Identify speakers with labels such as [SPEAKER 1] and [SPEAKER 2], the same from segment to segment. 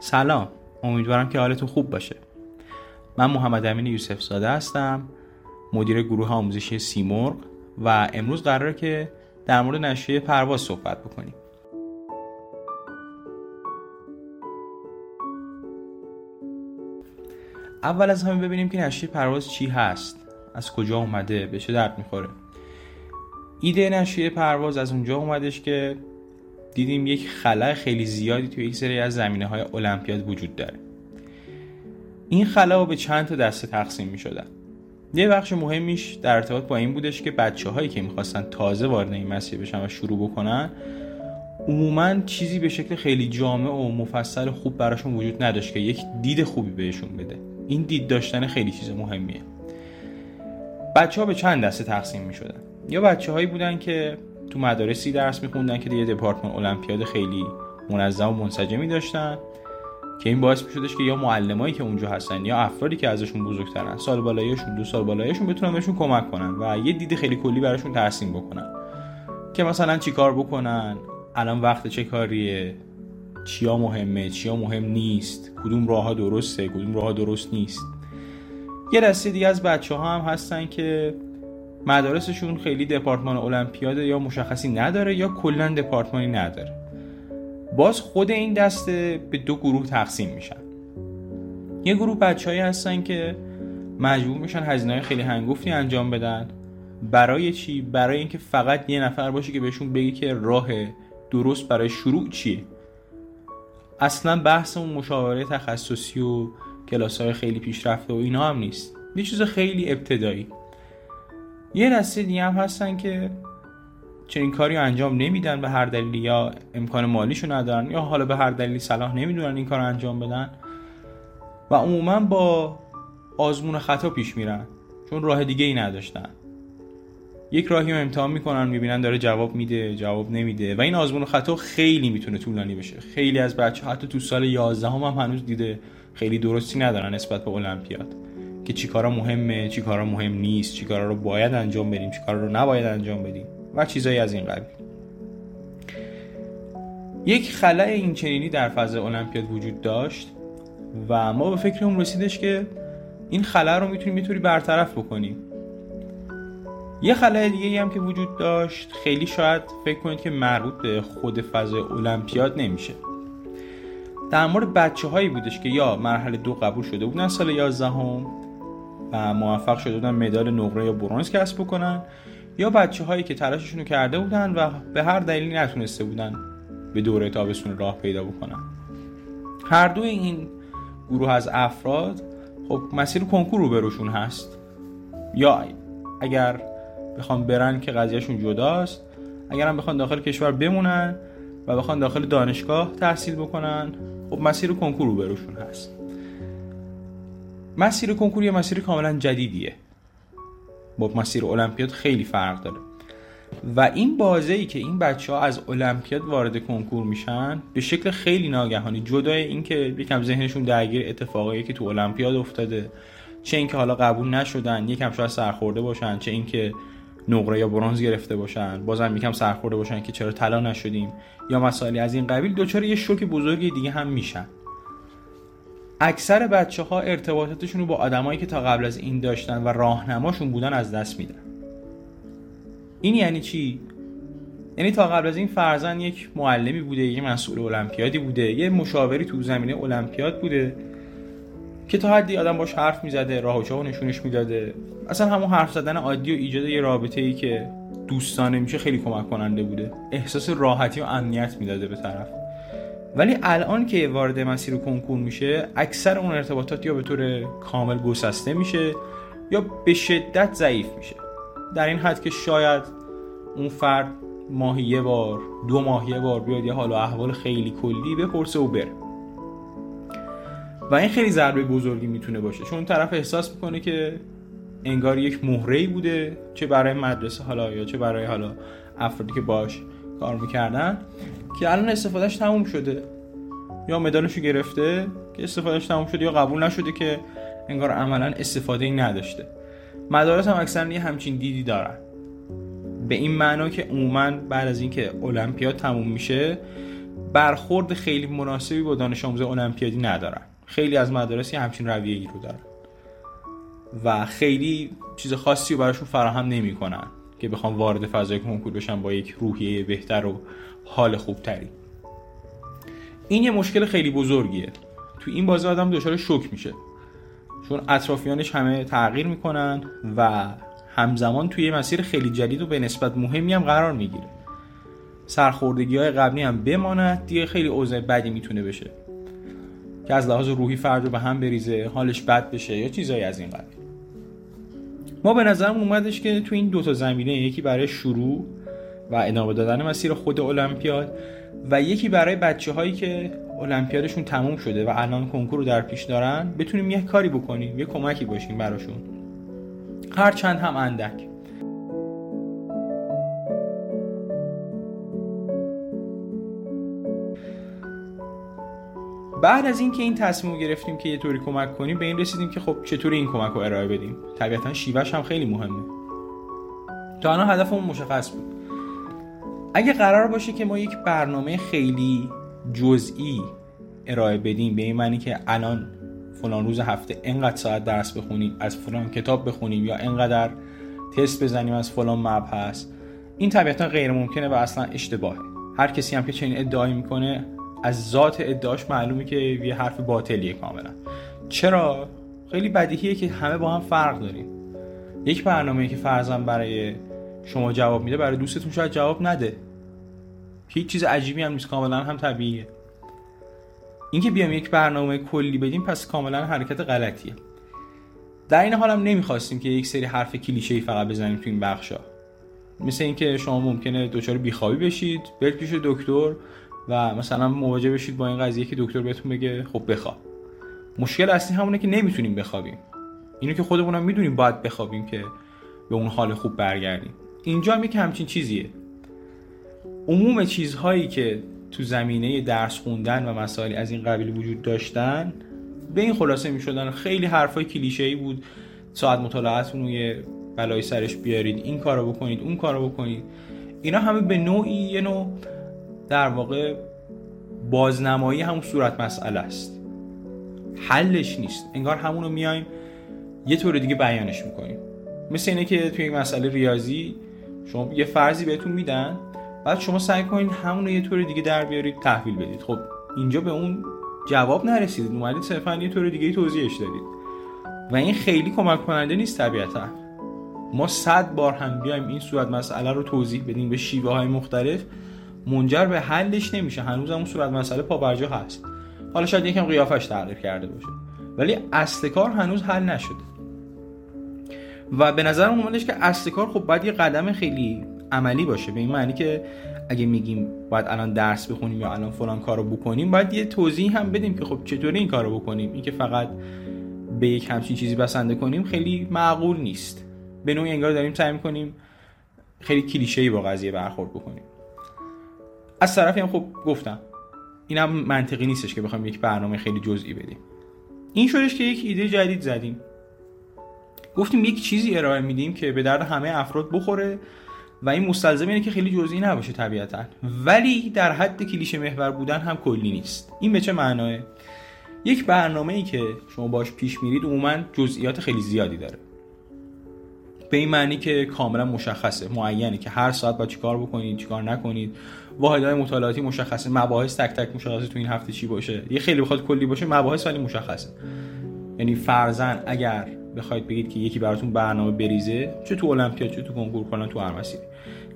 [SPEAKER 1] سلام. امیدوارم که حالتون خوب باشه. من محمد امین یوسف زاده هستم مدیر گروه آموزشی سیمرغ و امروز قراره که در مورد نشریه پرواز صحبت بکنیم. اول از همه ببینیم که نشریه پرواز چی هست از کجا اومده به چه درد می‌خوره. ایده نشریه پرواز از اونجا اومدش که دیدیم یک خلای خیلی زیادی توی یک سری از زمینه های المپیاد وجود داره. این خلا به چند تا دسته تقسیم می شدن یه بخش مهمیش در ارتباط با این بودش که بچه هایی که می‌خواستن تازه وارد این مسیر بشن و شروع بکنن عموما چیزی به شکل خیلی جامع و مفصل خوب براشون وجود نداشت که یک دید خوبی بهشون بده. این دید داشتن خیلی چیز مهمیه. بچه ها به چند دسته تقسیم می شدن یا بچه هایی بودن که تو مدارسی درس میخوندن که یه دپارتمان المپیاد خیلی منظم و منسجمی داشتن که این باعث میشدش که یا معلمایی که اونجا هستن یا افرادی که ازشون بزرگترن سال بالاییشون دو سال بالاییشون بتونن بهشون کمک کنن و یه دید خیلی کلی براشون ترسیم بکنن. که مثلا چیکار بکنن؟ الان وقت چه کاریه؟ چیا مهمه؟ چیا مهم نیست؟ کدوم راه درسته؟ کدوم راه درست نیست؟ یه دسته دیگه از بچه ها هم هستن که مدارسشون خیلی دپارتمان المپیاد یا مشخصی نداره یا کلا دپارتمانی نداره. باز خود این دسته به دو گروه تقسیم میشن. یه گروه بچههایی هستن که مجبور میشن هزینه خیلی هنگفتی انجام بدن. برای چی؟ برای اینکه فقط یه نفر باشه که بهشون بگه که راه درست برای شروع چیه. اصلا بحث اون مشاوره تخصصی و کلاس های خیلی پیشرفته و اینا هم نیست. یه چیز خیلی ابتدایی. یه دسته دیگه هم هستن که چنین کاری انجام نمیدن به هر دلیلی یا امکان مالیشو ندارن یا حالا به هر دلیلی صلاح نمی‌دونن این کار انجام بدن. و عموما با آزمون خطا پیش میرن چون راه دیگه ای نداشتن. یک راهی رو امتحان می‌کنن می‌بینن داره جواب میده جواب نمیده و این آزمون خطا خیلی می‌تونه طولانی بشه. خیلی از بچه حتی تو سال 11 هم, هم هنوز دیده خیلی درستی ندارن نسبت به المپیاد. که چیکارا مهمه چیکارا مهم نیست چیکارا رو باید انجام بدیم چیکارا رو نباید انجام بدیم و چیزایی از این قبیل. یک خلای این چنینی در فضای المپیاد وجود داشت و ما به فکر اون رسیدش که این خلا رو می‌تونیم می‌تونی برطرف بکنیم. یه خلای دیگه هم که وجود داشت خیلی شاید فکر کنید که مربوط به خود فضای المپیاد نمیشه. در مورد بچه هایی بودش که یا مرحله دو قبول شده بودن سال 11 هم و موفق شده بودن مدال نقره یا برونز کسب بکنن یا بچه هایی که تلاششون رو کرده بودن و به هر دلیلی نتونسته بودن به دوره تابستون راه پیدا بکنن. هر دو این گروه از افراد خب مسیر کنکور رو بروشون هست. یا اگر بخوان برن که قضیهشون جداست اگر هم بخوان داخل کشور بمونن و بخوان داخل دانشگاه تحصیل بکنن خب مسیر کنکور رو بروشون هست. مسیر کنکور یه مسیر کاملا جدیدیه. با مسیر المپیاد خیلی فرق داره. و این بازه ای که این بچه ها از المپیاد وارد کنکور میشن به شکل خیلی ناگهانی جدای اینکه یکم ذهنشون درگیر اتفاقایی که تو المپیاد افتاده چه اینکه حالا قبول نشدن یکم شاید سرخورده باشن چه اینکه نقره یا برونز گرفته باشن بازم یکم سرخورده باشن که چرا طلا نشدیم یا مسائلی از این قبیل دچار یه شوک بزرگی دیگه هم میشن. اکثر بچه ها ارتباطاتشون رو با آدمایی که تا قبل از این داشتن و راهنماشون بودن از دست میدن. این یعنی چی؟ یعنی تا قبل از این فرزن یک معلمی بوده یک مسئول المپیادی بوده یه مشاوری تو زمینه المپیاد بوده که تا حدی آدم باش حرف می‌زده راه و نشونش می‌داده. اصلا همون حرف زدن عادی و ایجاد یه رابطه ای که دوستانه میشه خیلی کمک کننده بوده. احساس راحتی و امنیت می‌داده به طرف. ولی الان که وارد مسیر کنکور میشه اکثر اون ارتباطات یا به طور کامل گسسته میشه یا به شدت ضعیف میشه. در این حد که شاید اون فرد ماهی یه بار دو ماه یه بار بیاد یه حال و احوال خیلی کلی بپرسه و بره. و این خیلی ضربه بزرگی می‌تونه باشه. چون طرف احساس می‌کنه که انگار یک مهره بوده چه برای مدرسه حالا یا چه برای حالا افرادی که باش کار می‌کردن. که الان استفادهش تموم شده. یا مدالشو گرفته که استفادهش تموم شده یا قبول نشده که انگار عملا استفاده ای نداشته. مدارس هم اکثر یه همچین دیدی دارن. به این معنا که عموما بعد از اینکه المپیاد تموم میشه برخورد خیلی مناسبی با دانش آموز المپیادی ندارن. خیلی از مدارس همچین رویه‌ای رو دارن. و خیلی چیز خاصی رو براشون فراهم نمی‌کنن. که بخوام وارد فضای کنکور بشن با یک روحیه بهتر و حال خوبتری. این یه مشکل خیلی بزرگیه. تو این بازی آدم دچار شوک میشه. چون اطرافیانش همه تغییر می‌کنن و همزمان توی مسیر خیلی جدید و به نسبت مهمی هم قرار می‌گیره. سرخوردگی های قبلی هم بماند دیگه خیلی اوضاع بدی می‌تونه بشه. که از لحاظ روحی فرد رو به هم بریزه حالش بد بشه یا چیزایی از این قبیل. ما به نظرم اومدش که تو این دوتا زمینه یکی برای شروع و ادامه دادن مسیر خود المپیاد و یکی برای بچه هایی که المپیادشون تموم شده و الان کنکور رو در پیش دارن بتونیم یه کاری بکنیم یه کمکی باشیم براشون. هر چند هم اندک. بعد از اینکه این تصمیم گرفتیم که یه طوری کمک کنیم به این رسیدیم که خب چطوری این کمک رو ارائه بدیم. طبیعتا شیوهش هم خیلی مهمه. تا الان هدفمون مشخص بود. اگه قرار باشه که ما یک برنامه خیلی جزئی ارائه بدیم به این معنی که الان فلان روز هفته انقدر ساعت درس بخونیم از فلان کتاب بخونیم یا انقدر تست بزنیم از فلان مبحث این طبیعتا غیر ممکنه و اصلا اشتباهه. هر کسی هم که چنین ادعایی می‌کنه از ذات ادعاش معلومه که یه حرف باطلیه کاملا. چرا؟ خیلی بدیهیه که همه با هم فرق داریم. یک برنامه که فرضاً برای شما جواب میده برای دوستتون شاید جواب نده. هیچ چیز عجیبی هم نیست کاملا هم طبیعیه. اینکه بیام یک برنامه کلی بدیم پس کاملا حرکت غلطیه. در این حال هم نمی‌خواستیم که یک سری حرف کلیشه ای فقط بزنیم تو این بخشا مثل اینکه شما ممکنه دچار بیخوابی بشید برید پیش دکتر و مثلا مواجه بشید با این قضیه که دکتر بهتون بگه خب بخواب. مشکل اصلی همونه که نمی‌تونیم بخوابیم. اینو که خودمونم می‌دونیم باید بخوابیم که به اون حال خوب برگردیم. اینجا هم یک همچین چیزیه. عموم چیزهایی که تو زمینه درس خوندن و مسائلی از این قبیل وجود داشتن به این خلاصه می شدن خیلی حرفای کلیشه ای بود. ساعت مطالعتون رو یه بلای سرش بیارید این کارو بکنید اون کارو بکنید. اینا همه به نوعی یه نوع در واقع بازنمایی همون صورت مسئله است. حلش نیست. انگار همونو میایم یه طور دیگه بیانش می‌کنیم. مثل اینه که توی یک مسئله ریاضی شما یه فرضی بهتون میدن بعد شما سعی کنید همون رو یه طور دیگه در بیارید تحویل بدید. خب اینجا به اون جواب نرسیدید اومدید صرفا یه طور دیگه توضیحش دادید. و این خیلی کمک کننده نیست طبیعتا. ما صد بار هم بیایم این صورت مسئله رو توضیح بدیم به شیوه های مختلف. منجر به حلش نمیشه. هنوز هم صورت مسئله پابرجا هست. حالا شاید یکم قیافش تغییر کرده باشه. ولی اصل کار هنوز حل نشده. و به نظر اومدش که اصل کار خب باید یه قدم خیلی عملی باشه. به این معنی که اگه میگیم باید الان درس بخونیم یا الان فلان کارو بکنیم باید یه توضیح هم بدیم که خب چطوری این کارو بکنیم. این که فقط به یک همچین چیزی بسنده کنیم خیلی معقول نیست. به نوعی انگار داریم سعی کنیم خیلی کلیشه‌ای با قضیه برخورد بکنیم. از طرفی هم خب گفتم اینم منطقی نیستش که بخوایم یک برنامه خیلی جزئی بدیم. این شدش که یک ایده جدید زدیم. گفتیم یک چیزی ارائه میدیم که به درد همه افراد بخوره و این مستلزم اینه که خیلی جزئی نباشه طبیعتا. ولی در حد کلیشه محور بودن هم کلی نیست. این به چه معناه؟ یک برنامه ای که شما باش پیش میرید عموما جزئیات خیلی زیادی داره. به این معنی که کاملا مشخصه معینه که هر ساعت با چیکار بکنید چیکار نکنید. واحدهای مطالعاتی مشخصه. مباحث تک تک مشخصه تو این هفته چی باشه. یه خیلی بخواد کلی باشه مباحث ولی مشخصه. یعنی فرزن اگر بخواید بگید که یکی براتون برنامه بریزه چه تو المپیاد چه تو کنکور فلان تو هر مسیری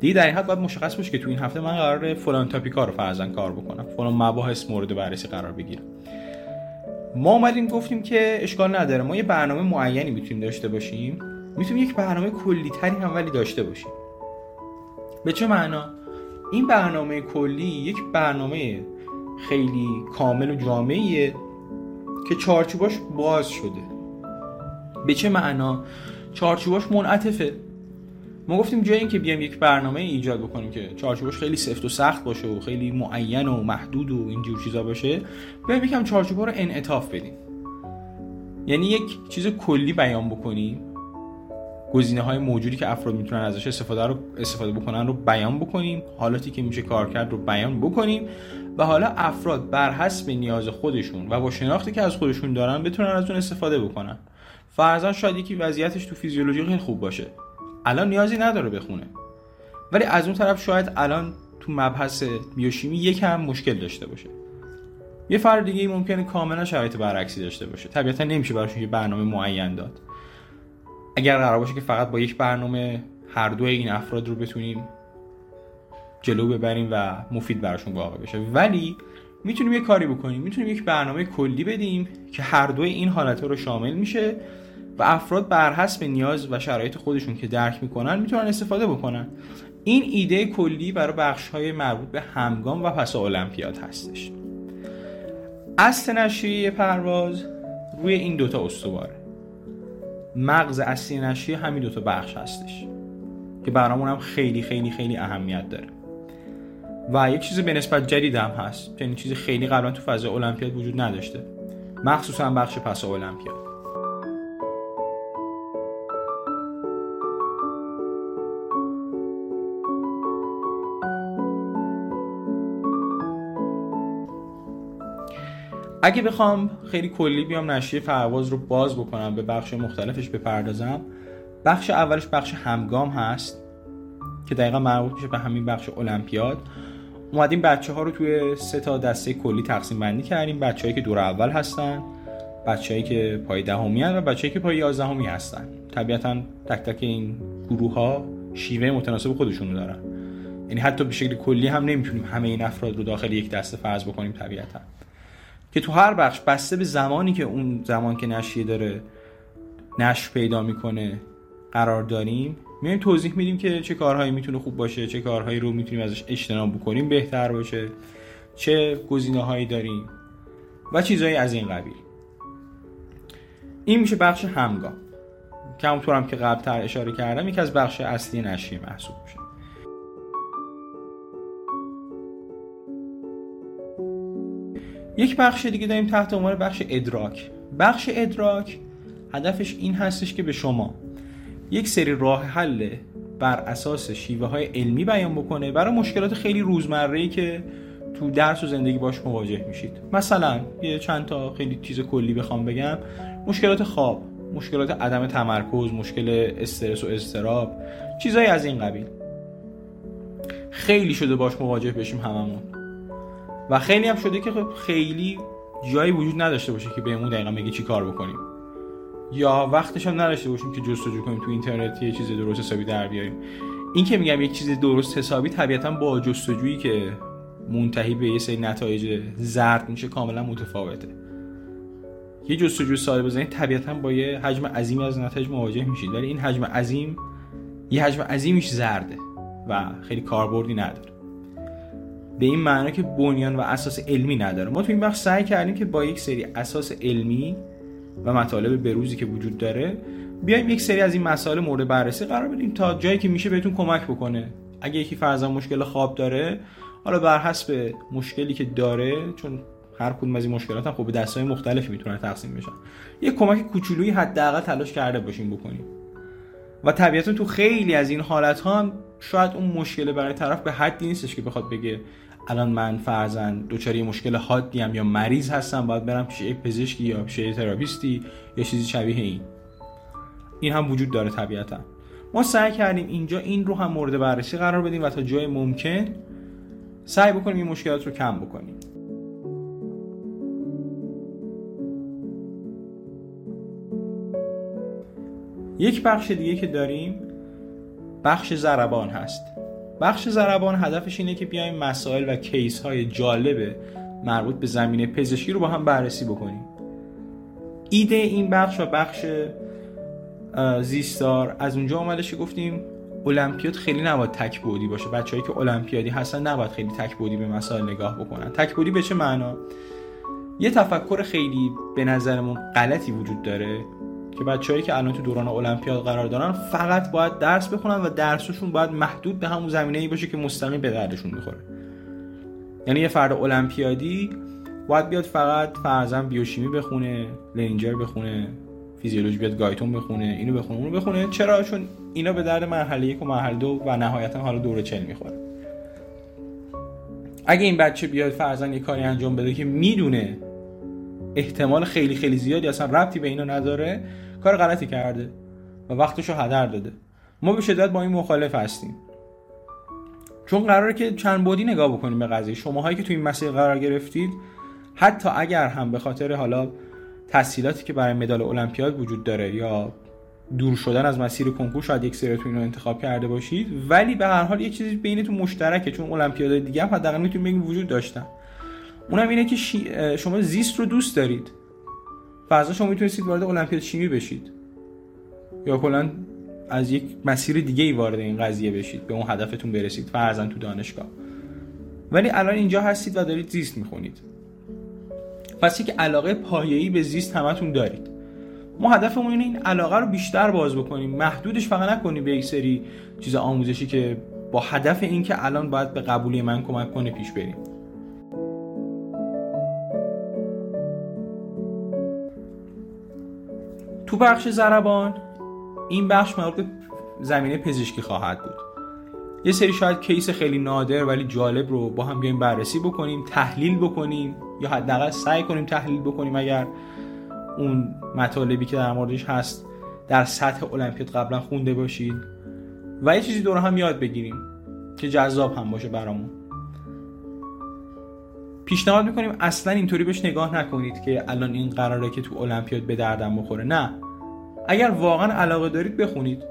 [SPEAKER 1] دیگه در این حد باید مشخص باشه که تو این هفته من قرار فلان تاپیکا رو فرزن کار بکنم. فلان مباحث مورد بررسی قرار بگیرم. ما اومدیم گفتیم که اشکال نداره. ما یه برنامه معینی می‌تونیم داشته باشیم. می‌تونیم یک برنامه کلی تری هم ولی داشته باشیم. به چه معنا؟ این برنامه کلی یک برنامه خیلی کامل و جامعیه که چارچوباش باز شده. به چه معنا؟ چارچوباش منعطفه. ما گفتیم جای اینکه بیایم یک برنامه ایجاد بکنیم که چارچوبش خیلی سفت و سخت باشه و خیلی معین و محدود و اینجور چیزا باشه بیایم یکم چارچوبا رو انعطاف بدیم. یعنی یک چیز کلی بیان بکنیم. گزینه های موجودی که افراد می‌تونن ازش استفاده رو استفاده بکنن رو بیان بکنیم. حالاتی که میشه کار کرد رو بیان بکنیم و حالا افراد بر حسب نیاز خودشون و با شناختی که از خودشون دارن بتونن از اون استفاده بکنن. فرضاً شاید یکی وضعیتش تو فیزیولوژی خیلی خوب باشه. الان نیازی نداره بخونه. ولی از اون طرف شاید الان تو مبحث بیوشیمی یکم مشکل داشته باشه. یه فرد دیگه ممکنه کاملا شرایط برعکسی داشته باشه. طبیعتا نمیشه براش یه برنامه معین داد. اگر قرار باشه که فقط با یک برنامه هر دو این افراد رو بتونیم جلو ببریم و مفید براشون واقع بشه. ولی می‌تونیم یه کاری بکنیم. می‌تونیم یک برنامه کلی بدیم که هر دوی این حالت رو شامل میشه و افراد بر حسب نیاز و شرایط خودشون که درک می‌کنن می‌تونن استفاده بکنن. این ایده کلی برای بخش های مربوط به همگام و پس المپیاد هستش. اصل نشریه پرواز روی این دوتا استواره. مغز اصلی نشریه همین دوتا بخش هستش. که برامون هم خیلی خیلی خیلی اهمیت داره. و یک چیز به نسبت جدید هم هست. یعنی چیزی خیلی قبلا تو فضای المپیاد وجود نداشته. مخصوصا بخش پس المپیاد. اگه بخوام خیلی کلی بیام نشریه پرواز رو باز بکنم به بخش مختلفش بپردازم بخش اولش بخش همگام هست که دقیقا مربوط میشه به همین بخش المپیاد. اومدیم بچه ها رو توی سه تا دسته کلی تقسیم بندی کردیم. بچههایی که دور اول هستن بچههایی که پای دهمی و بچههایی که پای یازدهمی هستن. طبیعتا تک تک این گروه ها شیوه متناسب خودشونو دارن. یعنی حتی به شکل کلی هم نمی‌تونیم همه این افراد رو داخل یک دسته فرض بکنیم طبیعتا. که تو هر بخش بسته به زمانی که اون زمان که نشریه داره نشر پیدا می‌کنه قرار داریم میایم توضیح میدیم که چه کارهایی می‌تونه خوب باشه چه کارهایی رو می‌تونیم ازش اجتناب بکنیم بهتر باشه چه گزینه هایی داریم و چیزهایی از این قبیل. این میشه بخش همگام. که هم که قبلتر اشاره کردم یکی از بخش اصلی نشریه محسوب میشه. یک بخش دیگه داریم تحت عنوان بخش ادراک. بخش ادراک هدفش این هستش که به شما یک سری راه حل بر اساس شیوه های علمی بیان بکنه برای مشکلات خیلی روزمره ای که تو درس و زندگی باش مواجه میشید. مثلا یه چند تا خیلی چیز کلی بخوام بگم. مشکلات خواب مشکلات عدم تمرکز مشکل استرس و استراب چیزایی از این قبیل. خیلی شده باش مواجه بشیم هممون. و خیلی هم شده که خب خیلی جایی وجود نداشته باشه که بهمون دقیقا بگی چی کار بکنیم. یا وقتش هم نداشته باشیم که جستجو کنیم تو اینترنت یه چیز درست حسابی در بیاریم. این که میگم یک چیز درست حسابی طبیعتا با جستجویی که منتهی به یه سری نتایج زرد میشه کاملا متفاوته. یه جستجو ساده بزنید طبیعتا با یه حجم عظیمی از نتایج مواجه میشید. ولی این حجم عظیم یه حجم عظیمیش زرده و خیلی کاربردی نداره. به این معنا که بنیان و اساس علمی نداره. ما تو این بخش سعی کردیم که با یک سری اساس علمی و مطالب بروزی که وجود داره بیایم یک سری از این مسائل مورد بررسی قرار بدیم تا جایی که میشه بهتون کمک بکنه. اگه یکی فرضاً مشکل خواب داره حالا بر حسب مشکلی که داره چون هر کدوم از این مشکلات هم خب به دستای مختلفی می‌تونن تقسیم بشن یه کمک کوچولویی حداقل تلاش کرده باشیم بکنیم. و طبیعتا تو خیلی از این حالت ها هم شاید اون مشکل برای طرف به حدی نیستش که بخواد بگه الان من فرزن دوچاری مشکل حادی هم یا مریض هستم باید برم پیش یک پزشکی یا پیش تراپیستی یا چیزی شبیه این. این هم وجود داره طبیعتا. ما سعی کردیم اینجا این رو هم مورد بررسی قرار بدیم و تا جای ممکن سعی بکنیم این مشکلات رو کم بکنیم. یک بخش دیگه که داریم بخش زربان هست. بخش زربان هدفش اینه که بیایم مسائل و کیس های جالب مربوط به زمینه پزشکی رو با هم بررسی بکنیم. ایده این بخش و بخش زیستار از اونجا آمدش که گفتیم المپیاد خیلی نباید تک بودی باشه. بچههایی که المپیادی هستن نباید خیلی تک بودی به مسائل نگاه بکنن. تک بودی به چه معنا؟ یه تفکر خیلی به نظرمون غلطی وجود داره. که بچههایی که الان تو دوران المپیاد قرار دارن فقط باید درس بخونن و درسشون باید محدود به همون زمینه ای باشه که مستقیم به دردشون می‌خوره. یعنی یه فرد المپیادی باید بیاد فقط فرزن بیوشیمی بخونه لینجر بخونه فیزیولوژی بیاد گایتون بخونه اینو بخونه اونو بخونه. چرا؟ چون اینا به درد مرحله یک و مرحله دو و نهایتا حالا دوره چل می‌خوره. اگه این بچه بیاد فرزن یه کاری انجام بده که می‌دونه احتمال خیلی خیلی زیادی اصلا ربطی به اینا نداره کار غلطی کرده و وقتشو هدر داده. ما به شدت با این مخالف هستیم. چون قراره که چند بودی نگاه بکنیم به قضیه. شماهایی که تو این مسیر قرار گرفتید حتی اگر هم به خاطر حالا تحصیلاتی که برای مدال المپیاد وجود داره یا دور شدن از مسیر کنکور شاید یک سریتون رو انتخاب کرده باشید. ولی به هر حال یه چیزی بینتون مشترکه چون المپیادهای دیگه هم حداقل می‌تونید بگید وجود داشتن. اونم اینه که شما زیست رو دوست دارید. فرضا شما می‌تونستید وارد المپیاد شیمی بشید. یا کلا از یک مسیر دیگه ای وارد این قضیه بشید به اون هدفتون برسید فرضاً تو دانشگاه. ولی الان اینجا هستید و دارید زیست می‌خونید. پس یک علاقه پایه‌ای به زیست همتون دارید. ما هدفمون اینه این علاقه رو بیشتر باز بکنیم. محدودش فقط نکنیم به یک سری چیز آموزشی که با هدف اینکه الان باید به قبولی من کمک کنه پیش بریم. تو بخش زربان این بخش مربوط به زمینه پزشکی خواهد بود. یه سری شاید کیس خیلی نادر ولی جالب رو با هم بیایم بررسی بکنیم تحلیل بکنیم یا حداقل سعی کنیم تحلیل بکنیم اگر اون مطالبی که در موردش هست در سطح المپیاد قبلا خونده باشید. و یه چیزی دور هم یاد بگیریم که جذاب هم باشه برامون. پیشنهاد می‌کنیم اصلا اینطوری بهش نگاه نکنید که الان این قراره که تو المپیاد به دردم بخوره. نه. اگر واقعا علاقه دارید بخونید.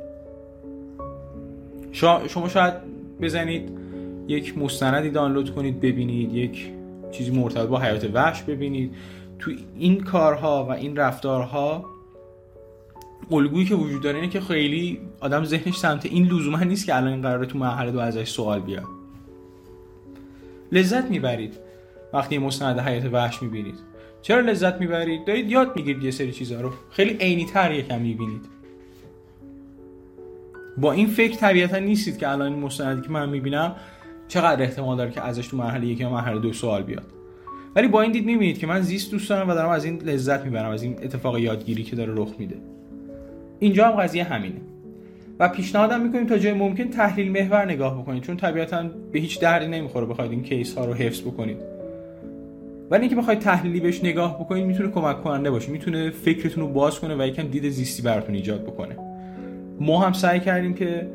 [SPEAKER 1] شما شاید بزنید یک مستندی دانلود کنید ببینید یک چیزی مرتبط با حیات وحش ببینید. تو این کارها و این رفتارها الگویی که وجود داره اینه که خیلی آدم ذهنش سمت این لزوما نیست که الان قراره تو مرحله دو ازش سوال بیاد. لذت می‌برید وقتی مستند حیات وحش می‌بینید. چرا لذت می‌برید؟ دارید یاد می‌گیرید یه سری چیزها رو. خیلی عینی تر یکم می‌بینید. با این فکر طبیعتا نیستید که الان این مستندی که من می‌بینم چقدر احتمال داره که ازش تو مرحله یک یا مرحله دو سوال بیاد. ولی با این دید می‌بینید که من زیست دوست دارم و دارم از این لذت می‌برم از این اتفاق یادگیری که داره رخ میده. اینجا هم قضیه همینه. و پیشنهادم می‌کنیم تا جای ممکن تحلیل محور نگاه بکنید چون طبیعتا به هیچ دردی نمی‌خوره بخواید این کیس ها رو حفظ بکنید. ولی اینکه بخواید تحلیلی بهش نگاه بکنید می‌تونه کمک کننده باشه. می‌تونه فکرتون رو باز کنه و یکم دید زیستی براتون ایجاد بکنه. ما هم سعی کردیم که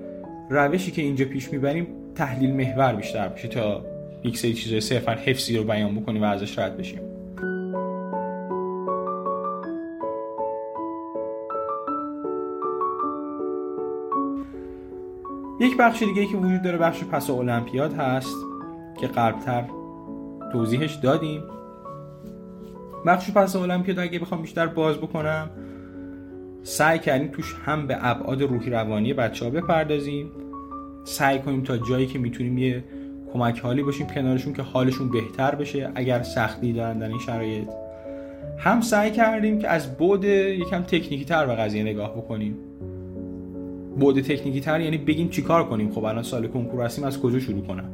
[SPEAKER 1] روشی که اینجا پیش می‌بریم تحلیل محور بیشتر بشه تا یک سری چیزای صرفا حفظی رو بیان بکنیم و ازش رد بشیم. یک بخش دیگه که وجود داره بخش پس المپیاد هست که قبلتر توضیحش دادیم. بخش پس المپیاد اگه بخوام بیشتر باز بکنم سعی کردیم توش هم به ابعاد روحی روانی بچه ها بپردازیم. سعی کنیم تا جایی که می‌تونیم یه کمک حالی باشیم کنارشون که حالشون بهتر بشه اگر سختی دارن در این شرایط. هم سعی کردیم که از بود یکم تکنیکی تر به قضیه نگاه بکنیم. بود تکنیکی تر یعنی بگیم چیکار کنیم؟ خب الان سال کنکور هستیم از کجا شروع کنم؟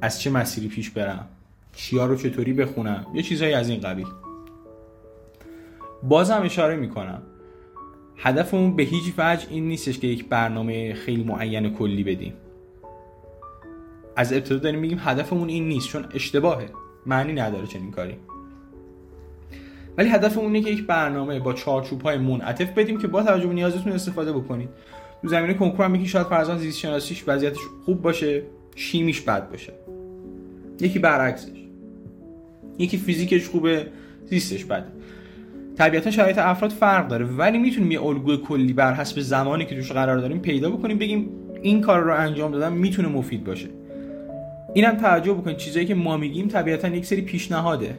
[SPEAKER 1] از چه مسیری پیش برم؟ چیا رو چطوری بخونم؟ یه چیزهایی از این قبیل. بازم اشاره می‌کنم. هدفمون به هیچ وجه این نیستش که یک برنامه خیلی معین کلی بدیم. از ابتدا داریم میگیم هدفمون این نیست چون اشتباهه. معنی نداره چنین کاری. ولی هدفمون اینه که یک برنامه با چارچوب های منعطف بدیم که با توجه به نیازتون استفاده بکنید. تو زمینه کنکور هم یکی شاید فرضاً زیست شناسیش وضعیتش خوب باشه شیمیش بد باشه. یکی برعکسش. یکی فیزیکش خوبه زیستش بده طبیعتا شرایط افراد فرق داره ولی می‌تونیم یه الگوی کلی بر حسب زمانی که توش قرار داریم پیدا بکنیم بگیم این کار رو انجام دادن می‌تونه مفید باشه. اینم توجه بکنید چیزایی که ما میگیم طبیعتا یک سری پیشنهاده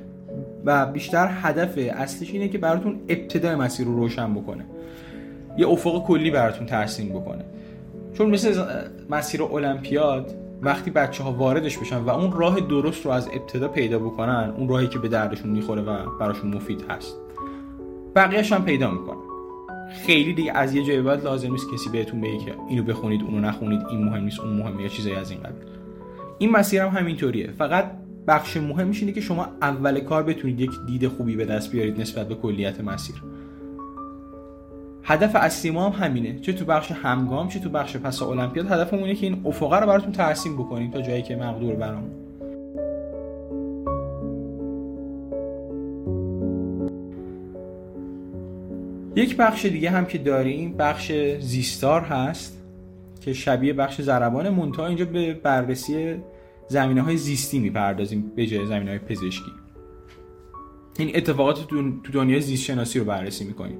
[SPEAKER 1] و بیشتر هدف اصلیش اینه که براتون ابتدای مسیر رو روشن بکنه. یه افق کلی براتون ترسیم بکنه. چون مثل مسیر المپیاد وقتی بچه ها واردش بشن و اون راه درست رو از ابتدا پیدا بکنن اون راهی که به دردشون می‌خوره و براشون مفید هست. بقیهش هم پیدا می‌کنن. خیلی دیگه از یه جای بعد لازم نیست کسی بهتون بگه که اینو بخونید اونو نخونید این مهم نیست اون مهمه یا چیزایی از این قبیل. این مسیر هم همینطوریه. فقط بخش مهمش اینه که شما اول کار بتونید یک دید خوبی به دست بیارید نسبت به کلیت مسیر. هدف اصلی ما هم همینه. چه تو بخش همگام چه تو بخش پس المپیاد هدفمون اینه که این افقه رو براتون ترسیم بکنیم تا جایی که مقدور برامون. یک بخش دیگه هم که داریم بخش زیستار هست که شبیه بخش زربان منتها اینجا به بررسی زمینه های زیستی می‌پردازیم به جای زمینه های پزشکی. این اتفاقات تو دنیای زیست شناسی رو بررسی می‌کنیم.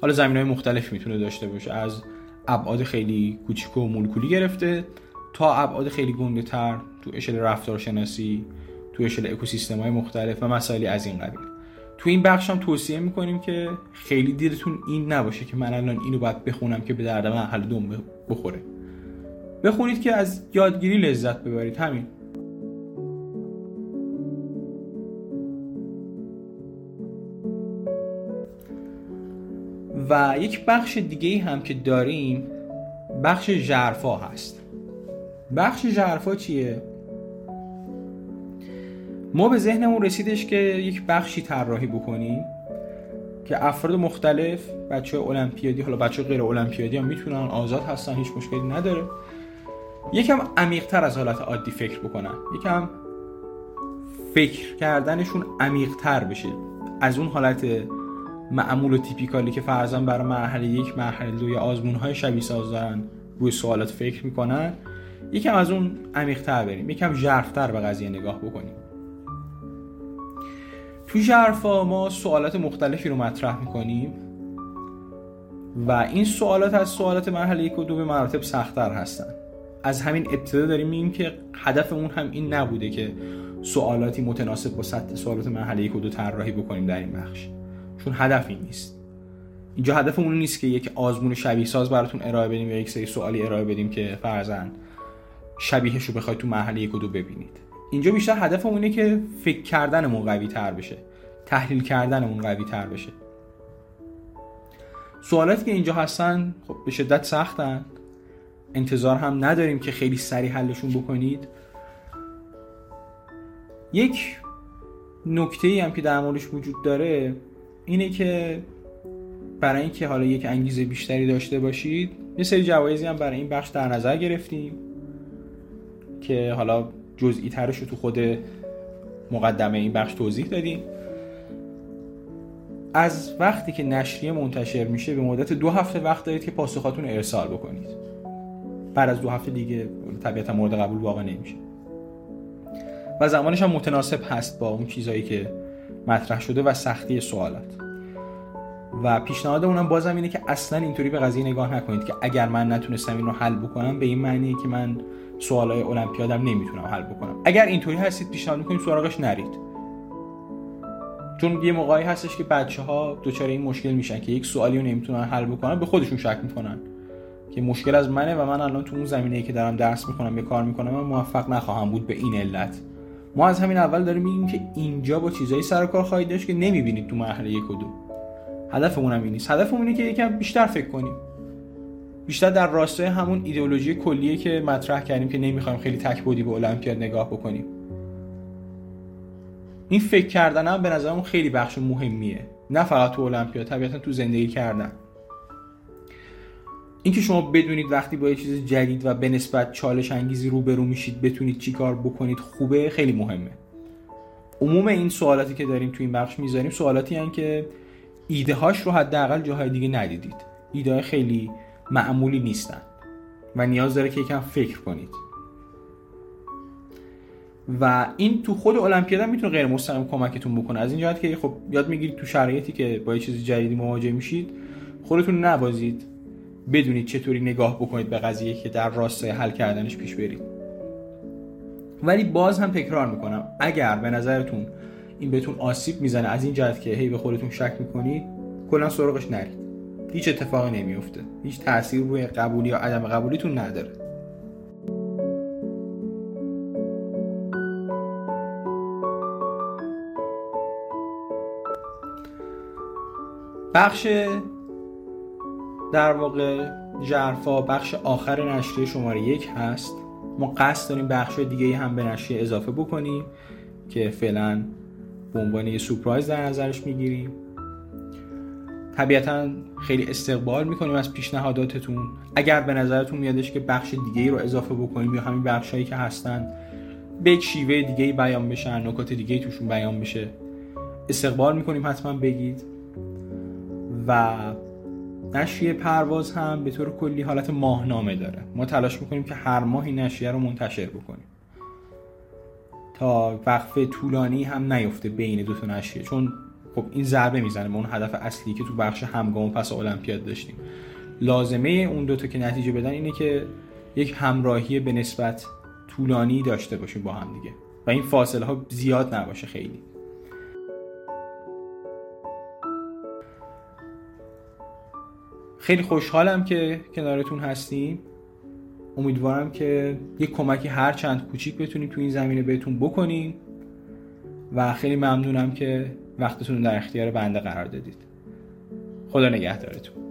[SPEAKER 1] حالا زمین های مختلف می‌تونه داشته باشه. از ابعاد خیلی کوچیک و مولکولی گرفته تا ابعاد خیلی گنده تر تو اشل رفتارشناسی تو اشل اکوسیستم های مختلف و مسائلی از این قبیل. تو این بخش هم توصیه می‌کنیم که خیلی دیرتون این نباشه که من الان اینو باید بخونم که به درد من حل دوم بخوره. بخونید که از یادگیری لذت ببرید. همین. و یک بخش دیگه هم که داریم بخش جرفا هست. بخش جرفا چیه؟ ما به ذهنمون رسیدش که یک بخشی طراحی بکنیم که افراد مختلف بچه المپیادی حالا بچه غیر المپیادی هم می‌تونن آزاد هستن هیچ مشکلی نداره. یکم عمیقتر از حالت عادی فکر بکنن. یکم فکر کردنشون عمیقتر بشه. از اون حالت معمول و تیپیکالی که فرضاً برای مرحله یک مرحله دو یا آزمون های شبیه ساز دارن روی سوالات فکر می‌کنن. یکم از اون عمیقتر بریم. یکم ژرفتر به قضیه نگاه بکنیم. تو ژرفا ما سوالات مختلفی رو مطرح می‌کنیم و این سوالات از سوالات مرحله یک و دو به مراتب سختتر هستن. از همین ابتدا داریم میگیم که هدفمون هم این نبوده که سوالاتی متناسب با سطح سوالات مرحله یک و دو طراحی بکنیم در این بخش. چون هدفی نیست. اینجا هدفمون نیست که یک آزمون شبیه ساز براتون ارائه بدیم یا یک سری سوالی ارائه بدیم که فرزن شبیهش رو بخواید تو محله یک و دو ببینید. اینجا بیشتر هدفمون اینه که فکر کردنمون قوی تر بشه. تحلیل کردنمون قوی تر بشه. سوالاتی که اینجا هستن خب به شدت سختن. انتظار هم نداریم که خیلی سریع حلشون بکنید. یک نکته ای هم که در موردش وجود داره اینه که برای اینکه حالا یک انگیزه بیشتری داشته باشید یه سری جوایزی هم برای این بخش در نظر گرفتیم که حالا جزئی ترش رو تو خود مقدمه این بخش توضیح دادیم. از وقتی که نشریه منتشر میشه به مدت دو هفته وقت دارید که پاسخاتون ارسال بکنید. بعد از دو هفته دیگه طبیعتا مورد قبول واقع نمیشه. و زمانش هم متناسب هست با اون چیزایی که مطرح شده و سختی سوالات. و پیشنهاد اونم بازم اینه که اصلا اینطوری به قضیه نگاه نکنید که اگر من نتونستم این رو حل بکنم به این معنیه که من سوالای المپیادم نمی‌تونم حل بکنم. اگر اینطوری هستید پیشنهاد می‌کنیم سراغش نرید. چون یه موقعی هستش که بچه ها دچار این مشکل میشن که یک سوالی رو نمی‌تونن حل بکنن به خودشون شک می‌کنن که مشکل از منه و من الان تو اون زمینه که دارم درس می‌کنم به کار می‌کنم من موفق نخواهم بود به این علت. ما از همین اول داریم میگیم که اینجا با چیزایی سر کار خواهید داشت که نمی‌بینید تو مرحله یک و دو. هدفمون هم این نیست. هدفمون اینه که یکم بیشتر فکر کنیم. بیشتر در راستای همون ایدئولوژی کلیه که مطرح کردیم که نمی‌خوایم خیلی تک بودی به المپیاد نگاه بکنیم. این فکر کردن هم به نظرمون خیلی بخش مهمیه. نه فقط تو المپیاد طبیعتا تو زندگی کردن. اینکه شما بدونید وقتی با یه چیز جدید و به نسبت چالش انگیزی روبرو میشید بتونید چیکار بکنید خوبه خیلی مهمه. عموم این سوالاتی که داریم تو این بخش می‌ذاریم سوالاتی هن که ایده هاش رو حداقل جاهای دیگه ندیدید. ایده خیلی معمولی نیستن و نیاز داره که یکم فکر کنید. و این تو خود المپیاد هم می‌تونه غیر مستقیم کمکتون بکنه. از این جهت که خب یاد می‌گیرید تو شرایطی که با یه چیز جدیدی مواجه میشید خودتون نبازید بدونید چطوری نگاه بکنید به قضیه که در راستای حل کردنش پیش برید. ولی باز هم تکرار می‌کنم اگر به نظرتون این بهتون آسیب می‌زنه از این جهت که هی به خودتون شک می‌کنید کلا سراغش نرید. هیچ اتفاقی نمیفته هیچ تاثیر روی قبولی یا عدم قبولیتون نداره. بخش در واقع جرفا بخش آخر نشریه شماره یک هست. ما قصد داریم بخش دیگه هم به نشریه اضافه بکنیم که فعلا به عنوان یه سورپرایز در نظرش می‌گیریم. طبیعتا خیلی استقبال می‌کنیم از پیشنهاداتتون. اگر به نظرتون میادش که بخش دیگه رو اضافه بکنیم یا همین بخشهایی که هستن به یک شیوه دیگه بیان بشن نکات دیگه توشون بیان بشه استقبال می‌کنیم حتما بگید. و نشریه پرواز هم به طور کلی حالت ماهنامه داره. ما تلاش می‌کنیم که هر ماه این نشریه رو منتشر بکنیم. تا وقفه طولانی هم نیفته بین دو تا نشریه چون خب این ضربه می‌زنه به اون هدف اصلی که تو بخش همگام پس المپیاد داشتیم. لازمه اون دوتا که نتیجه بدن اینه که یک همراهی به نسبت طولانی داشته باشیم با هم دیگه. و این فاصله ها زیاد نباشه خیلی. خیلی خوشحالم که کنارتون هستیم. امیدوارم که یک کمکی هر چند کوچیک بتونیم تو این زمینه بهتون بکنیم و خیلی ممنونم که وقتتون در اختیار بنده قرار دادید. خدا نگهدارتون.